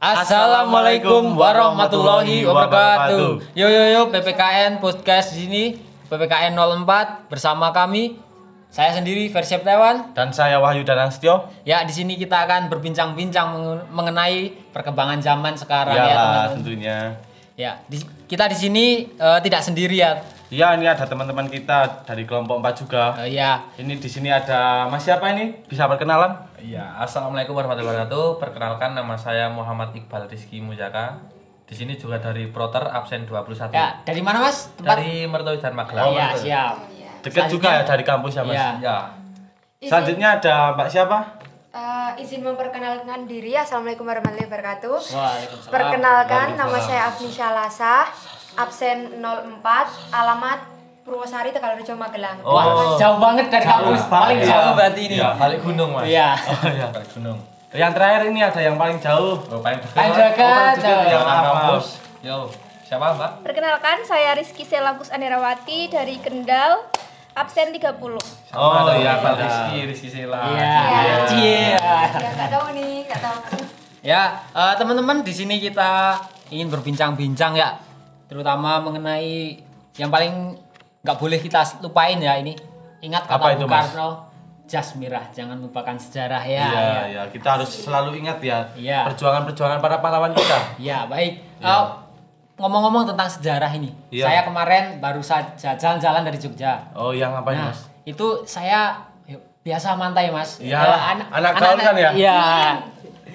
Assalamualaikum warahmatullahi wabarakatuh. Yo yo yo PPKN podcast di sini PPKN 04 bersama kami saya sendiri Versi Septiawan. Dan saya Wahyu Danangstio. Ya di sini kita akan berbincang-bincang mengen- mengenai perkembangan zaman sekarang ya Iyalah teman-teman. tentunya. Ya di- kita di sini eh, tidak sendiri ya. Iya, ini ada teman-teman kita dari kelompok 4 juga. Eh, ya Ini di sini ada Mas siapa ini? Bisa perkenalan? Iya, assalamualaikum warahmatullahi wabarakatuh. Perkenalkan nama saya Muhammad Iqbal Rizky Mujaka. Di sini juga dari Proter absen 21. ya dari mana mas tempat? Dari Mertui dan Magelang. ya siap. Dekat juga ya dari kampus ya, Mas. Iya. Ya. Selanjutnya ada Mbak siapa? Eh, izin memperkenalkan diri. Assalamualaikum warahmatullahi wabarakatuh. Waalaikumsalam. Perkenalkan nama saya Afni Syalasa, absen 04, alamat Purwosari Tegalrejo Magelang. Wah jauh banget dari kampus. Paling Iya. jauh berarti ini. Iya, balik gunung, Mas. Iya. Oh iya. Balik gunung. Yang terakhir ini ada yang paling jauh. Oh, paling dekat. Paling dekat, Oh, paling jauh. Yang kampus. Yo, siapa, Mbak? Perkenalkan, saya Rizky Selagus Anerawati dari Kendal, absen 30. Oh, Oh, iya, Pak iya. Rizky, Rizky Sela. Iya. Iya. Ya nggak tahu nih, nggak tahu. Ya, eh, teman-teman di sini kita ingin berbincang-bincang ya, terutama mengenai yang paling nggak boleh kita lupain ya ini. Ingat kata Apa itu, Bung? Karno, jas merah, jangan lupakan sejarah ya. Iya, ya. iya. Kita harus selalu ingat ya Iya. perjuangan-perjuangan para pahlawan kita. Ya, baik. Eh, ngomong-ngomong tentang sejarah ini, Iya. saya kemarin baru saja jalan-jalan dari Jogja. Oh, yang apa ini, Nah, Mas? itu saya yuk, biasa mantai mas. Iya, Eh, anak gaul kan ya? Iya.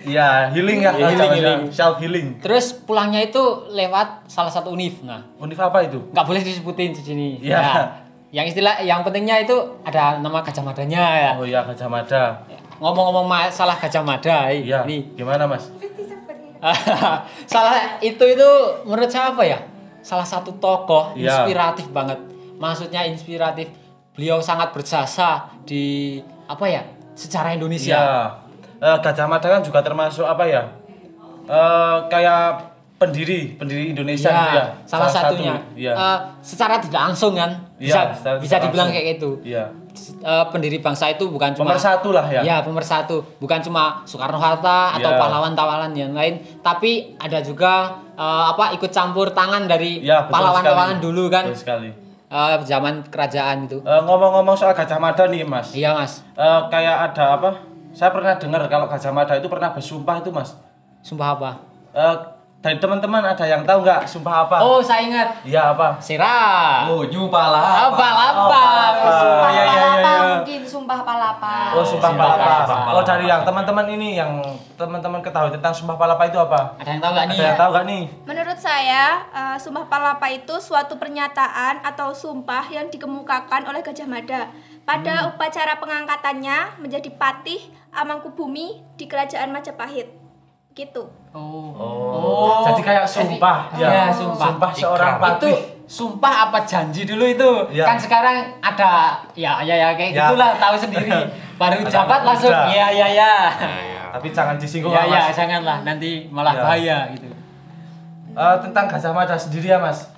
Iya, healing ya, Healing, Mas, ya. healing. self healing. Terus pulangnya itu lewat salah satu univ. Nah, Univ apa itu? nggak boleh disebutin di sini. Iya. Nah, yang istilah yang pentingnya itu ada nama Gajah Madanya ya. Oh iya, Gajah Mada. Ngomong-ngomong masalah Gajah Mada, i- Iya. nih. Gimana, Mas? salah itu itu menurut saya apa ya? Salah satu tokoh Iya. inspiratif banget. Maksudnya inspiratif. Beliau sangat berjasa di apa ya? Sejarah Indonesia. Iya. Eh, Gajah Mada kan juga termasuk apa ya? Eh, kayak pendiri, pendiri Indonesia Ya, gitu ya. salah, satu. satunya. Iya. Eh, secara tidak langsung kan Iya, bisa secara bisa dibilang langsung. kayak gitu. Iya. Eh, pendiri bangsa itu bukan cuma Pemersatu lah ya. Ya, pemersatu. Bukan cuma Soekarno Hatta atau Ya. pahlawan-pahlawan yang lain, tapi ada juga eh, apa ikut campur tangan dari betul pahlawan-pahlawan sekali. dulu kan Betul sekali. eh, zaman kerajaan itu. Eh, ngomong-ngomong soal Gajah Mada nih, Mas. Iya, Mas. Eh, kayak ada apa? Saya pernah dengar kalau Gajah Mada itu pernah bersumpah itu, Mas. Sumpah apa? Eh, dari teman-teman ada yang tahu nggak sumpah apa? Oh, saya ingat. Iya apa? Sirah. Oh, new pala. Apa lapa? Sumpah iya, iya, iya, palapa iya. mungkin, sumpah palapa. Oh, sumpah Sumpah palapa. Palapa. Oh, dari yang teman-teman ini yang teman-teman ketahui tentang sumpah palapa itu apa? Ada yang tahu nggak nih? Ada yang tahu nggak nih? Menurut saya, eh, Sumpah Palapa itu suatu pernyataan atau sumpah yang dikemukakan oleh Gajah Mada pada upacara pengangkatannya menjadi patih Amangkubumi di Kerajaan Majapahit. Gitu. Oh. Oh, jadi kayak sumpah. Iya, sumpah. Sumpah seorang Ikrar. itu patih. sumpah apa janji dulu itu Iya. kan sekarang ada ya ya ya kayak Ya. gitulah tahu sendiri baru Ada jabat langsung muda. ya ya ya Tapi jangan disinggung ya lah, ya Mas. janganlah nanti malah Ya. bahaya gitu Eh, tentang Gajah Mada sendiri ya, Mas.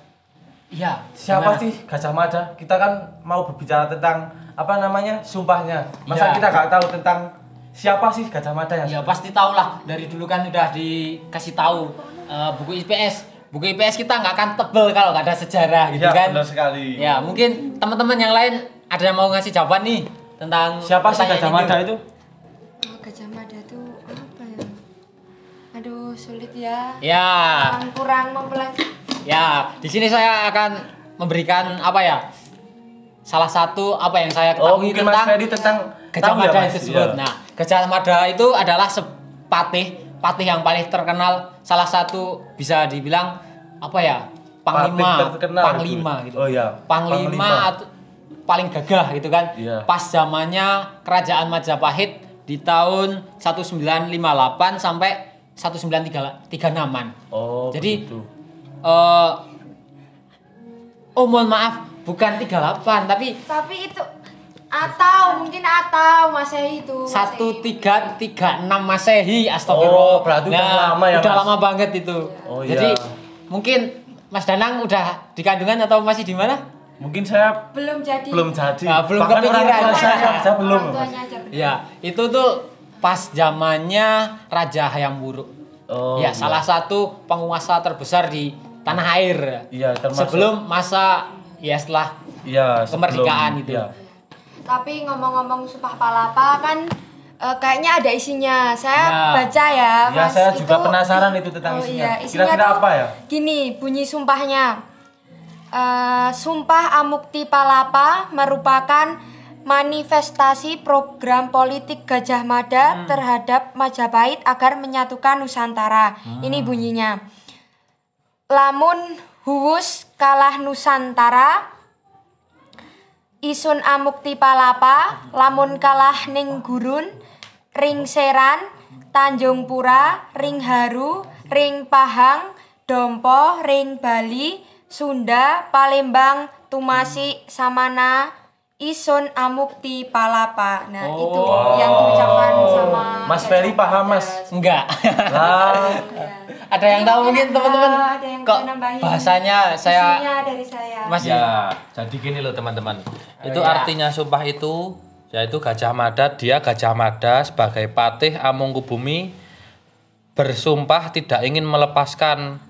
iya Siapa gimana? sih Gajah Mada? Kita kan mau berbicara tentang apa namanya? Sumpahnya. Masa Iya. kita nggak tahu tentang siapa sih Gajah Mada yang ya pasti tahu lah dari dulu kan udah dikasih tahu eh, buku IPS buku IPS kita nggak akan tebel kalau nggak ada sejarah gitu Iya, kan benar sekali. ya mungkin teman-teman yang lain ada yang mau ngasih jawaban nih tentang Siapa sih Gajah? Mada itu? Oh, Gajah Mada tuh apa ya? Aduh, sulit ya. ya Kurang, kurang mempelajari. Ya, di sini saya akan memberikan apa ya? Salah satu apa yang saya Oh, ketahui Mas tentang Freddy tentang Gajah Mas? itu tersebut. Iya. Nah, Gajah Mada itu adalah sepatih, patih yang paling terkenal, salah satu bisa dibilang apa ya? Panglima, panglima itu. gitu. Oh, iya. Panglima, Panglima. atau paling gagah gitu kan. Iya. Pas zamannya Kerajaan Majapahit di tahun 1958 sampai 1936-an. Oh, Jadi begitu. eh oh mohon maaf bukan 38 tapi Tapi itu atau mungkin atau Masehi itu. satu Masehi. tiga tiga enam masehi astagfirullah Oh, berarti udah lama ya, udah Mas? lama banget itu Oh, jadi iya. mungkin Mas Danang udah di kandungan atau masih di mana Mungkin saya belum jadi. belum jadi. Ah, belum Bahkan kepikiran. orang saya, saya belum. Ya itu tuh pas zamannya Raja Hayam Wuruk Oh, ya salah satu penguasa terbesar di tanah air. Iya, termasuk- sebelum masa ya setelah Iya, sebelum- Kemerdekaan itu. iya. Tapi ngomong-ngomong Sumpah Palapa kan eh, kayaknya ada isinya. Saya Ya. baca ya, Ya, Mas. saya juga penasaran itu tentang oh, isinya. Iya, isinya Kira-kira apa ya? Gini, bunyi sumpahnya. Eh, Sumpah Amukti Palapa merupakan manifestasi program politik Gajah Mada terhadap Majapahit agar menyatukan Nusantara. Ini bunyinya. Lamun huwus kalah Nusantara, Isun Amukti Palapa, lamun kalah ning gurun, ring seran, Tanjung Pura, ring haru, ring pahang, dompo, ring Bali, Sunda, Palembang, Tumasi, Samana, Isun Amukti Palapa. Nah, itu yang diucapkan sama Mas Ferry paham, Mas? enggak. Lah, ada yang tahu mungkin teman-teman ada yang kok bahasanya saya Isinya dari saya. masih Ya, jadi gini loh teman-teman. Itu ya. artinya sumpah itu yaitu Gajah Mada, dia Gajah Mada sebagai patih Amongkubumi bersumpah tidak ingin melepaskan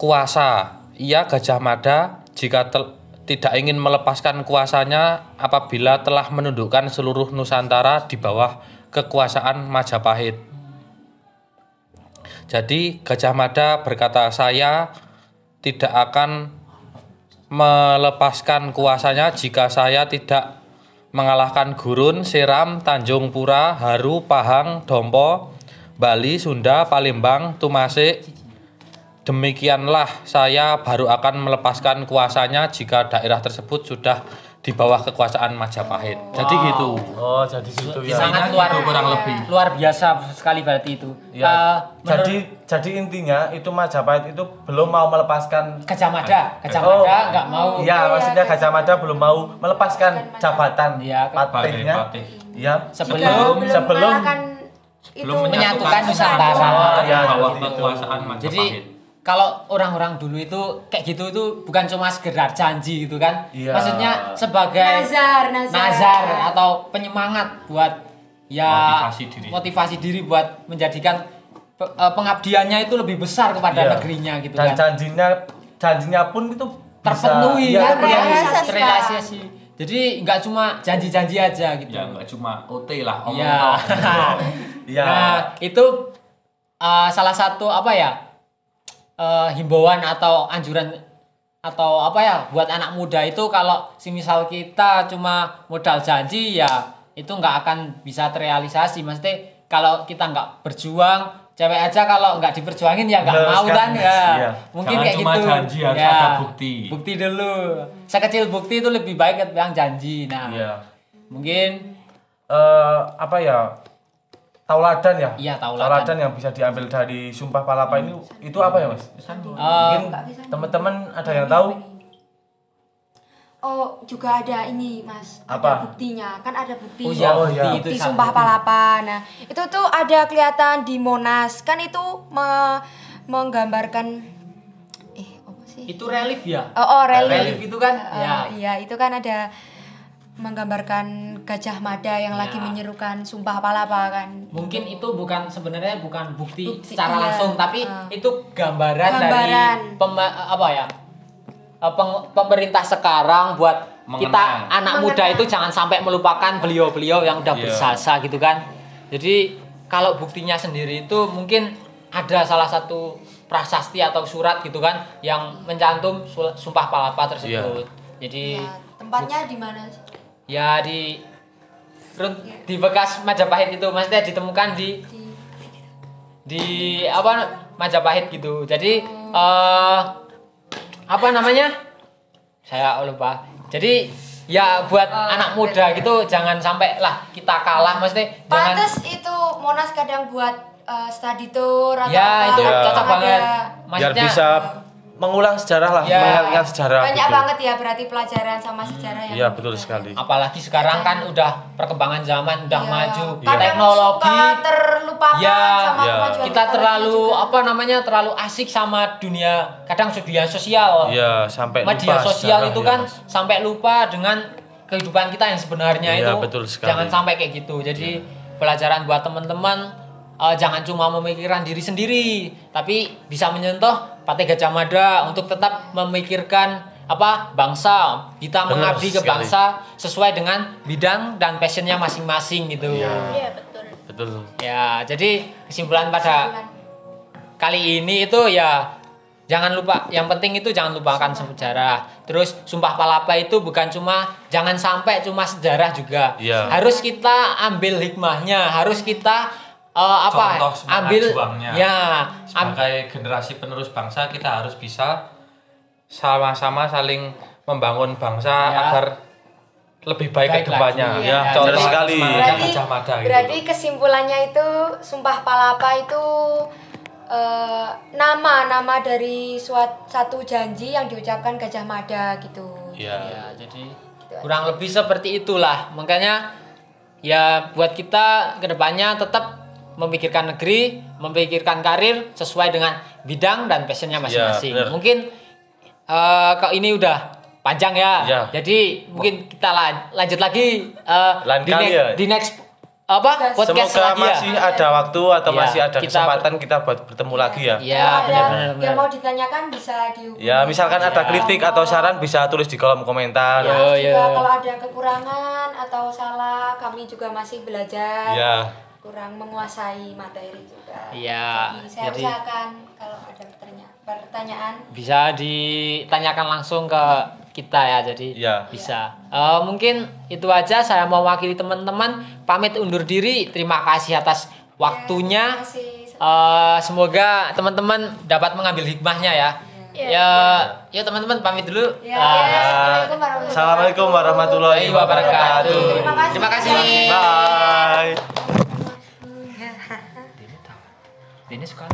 kuasa. Ia Gajah Mada jika tel- tidak ingin melepaskan kuasanya apabila telah menundukkan seluruh Nusantara di bawah kekuasaan Majapahit. Jadi Gajah Mada berkata saya tidak akan melepaskan kuasanya jika saya tidak mengalahkan Gurun, Seram, Tanjung Pura, Haru, Pahang, Dompo, Bali, Sunda, Palembang, Tumasik. Demikianlah saya baru akan melepaskan kuasanya jika daerah tersebut sudah di bawah kekuasaan Majapahit. Jadi gitu. oh jadi gitu ya. sangat luar gitu kurang lebih. luar biasa sekali berarti itu. Ya, Eh, jadi jadi intinya itu Majapahit itu belum mau melepaskan Gajah Mada, Gajah Oh. Mada nggak mau. Iya, maksudnya Gajah Mada belum mau melepaskan jabatan Iya, patihnya. patih. Iya, Sebelum- sebelum sebelum itu menyatukan Nusantara. Oh, di ya, bawah kekuasaan Majapahit. Jadi kalau orang-orang dulu itu kayak gitu itu bukan cuma sekedar janji gitu kan. Iya. Maksudnya sebagai Nazar, nazar. nazar atau penyemangat buat ya Motivasi diri. motivasi diri buat menjadikan pe- eh, pengabdiannya itu lebih besar kepada Iya. negerinya gitu dan kan. janjinya janjinya pun itu bisa- terpenuhi iya, kan ya, Terrealisasi. terrealisasi. Jadi nggak cuma janji-janji aja gitu. ya nggak cuma OT lah Iya. Iya. Nah, itu uh, salah satu apa ya? Uh, himbauan atau anjuran atau apa ya buat anak muda itu kalau semisal kita cuma modal janji ya itu nggak akan bisa terrealisasi. Mesti kalau kita nggak berjuang, cewek aja kalau nggak diperjuangin ya nggak mau kan ya. Iya. Mungkin Jangan kayak cuma gitu. janji, harus Ya, ada bukti. Bukti dulu. Sekecil bukti itu lebih baik ketimbang janji. Nah, Iya. mungkin Eh, apa ya? Tauladan ya? Iya, tauladan. yang bisa diambil dari Sumpah Palapa ini itu apa ya, Mas? uh, Mungkin teman-teman ada yang tahu? Oh, juga ada ini, Mas. Apa? Ada buktinya. Kan ada bukti. Oh iya, Oh, bukti iya. itu di sangat- Sumpah Palapa. Nah, itu tuh ada kelihatan di Monas. Kan itu me- menggambarkan eh apa sih? Itu relief ya? Oh, oh relief. Relief itu kan Eh, ya. Iya, itu kan ada menggambarkan Gajah Mada yang lagi Ya. menyerukan Sumpah Palapa kan. Mungkin itu bukan sebenarnya bukan bukti, Bukti, secara iya. langsung, tapi Ah. itu gambaran, dari Gambaran. pema- apa ya? eh, peng- pemerintah sekarang buat kita Mengenang. anak muda Mengenang. itu jangan sampai melupakan beliau-beliau yang udah Iya. bersasa gitu kan. Jadi kalau buktinya sendiri itu mungkin ada salah satu prasasti atau surat gitu kan yang mencantum sumpah palapa tersebut. Jadi Ya, tempatnya di mana? Ya di run- di bekas Majapahit itu maksudnya ditemukan di Di apa Majapahit gitu. Jadi eh apa namanya? Saya lupa. Jadi ya buat anak muda gitu jangan sampai lah kita kalah maksudnya jangan Pantes itu Monas kadang buat eh, study tour atau ya apa. itu Ya. cocok banget. Biar bisa mengulang sejarah lah, Ya. mengingat sejarah. Banyak gitu. banget ya berarti pelajaran sama sejarah yang Iya, betul sekali. apalagi sekarang kan udah perkembangan zaman udah Iya. maju Kadang teknologi suka terlupakan Ya, sama ya. kemajuan kita terlalu juga. apa namanya terlalu asik sama dunia kadang dunia sosial Iya, sampai media lupa sosial sejarah, itu ya, kan Mas. sampai lupa dengan kehidupan kita yang sebenarnya Iya, itu betul sekali. jangan sampai kayak gitu jadi pelajaran buat teman-teman eh, jangan cuma memikirkan diri sendiri, tapi bisa menyentuh Partai Gajah Mada untuk tetap memikirkan apa bangsa kita Benar mengabdi ke sekali. bangsa sesuai dengan bidang dan passionnya masing-masing gitu Iya, betul. Betul. ya jadi kesimpulan pada Kesimpulan. kali ini itu ya jangan lupa yang penting itu jangan lupakan sejarah terus sumpah palapa itu bukan cuma jangan sampai cuma sejarah juga Iya. harus kita ambil hikmahnya harus kita eh, apa Contoh semangat ambil juangnya. ya am- Sebagai generasi penerus bangsa kita harus bisa sama-sama saling membangun bangsa Ya. agar lebih baik Baik ke depannya. lagi. Ya, Contoh benar sekali. Berarti, Gajah Mada gitu. berarti kesimpulannya itu Sumpah Palapa itu eh, nama nama dari suat, satu janji yang diucapkan Gajah Mada gitu. Iya. ya jadi kurang lebih seperti itulah makanya ya buat kita ke depannya tetap memikirkan negeri memikirkan karir sesuai dengan bidang dan passionnya masing-masing benar. mungkin eh kok ini udah panjang ya Ya. jadi mungkin kita lan- lanjut lagi eh, Lain di, kali next- ya. di next apa podcast Semoga lagi ya masih ada waktu atau Ya, masih ada kita- kesempatan kita buat bertemu lagi ya. Iya, Kalau ada benar-benar. yang mau ditanyakan bisa dihubungi. Ya, misalkan ada kritik atau saran bisa tulis di kolom komentar. Ya. Yo, juga yo. kalau ada kekurangan atau salah, kami juga masih belajar. Ya. Kurang menguasai materi juga. Iya, Jadi saya jadi- usahakan kalau ada pertanya- pertanyaan. Bisa ditanyakan langsung ke kita ya jadi Iya. bisa. Eh, mungkin itu aja saya mewakili teman-teman. Pamit undur diri. Terima kasih atas waktunya terima kasih. Eh, semoga teman-teman dapat mengambil hikmahnya ya. Ya ya teman-teman pamit dulu. Ya, ya, Assalamualaikum warahmatullahi Assalamualaikum warahmatullahi wabarakatuh. Terima kasih. terima kasih. Bye. Ini sekali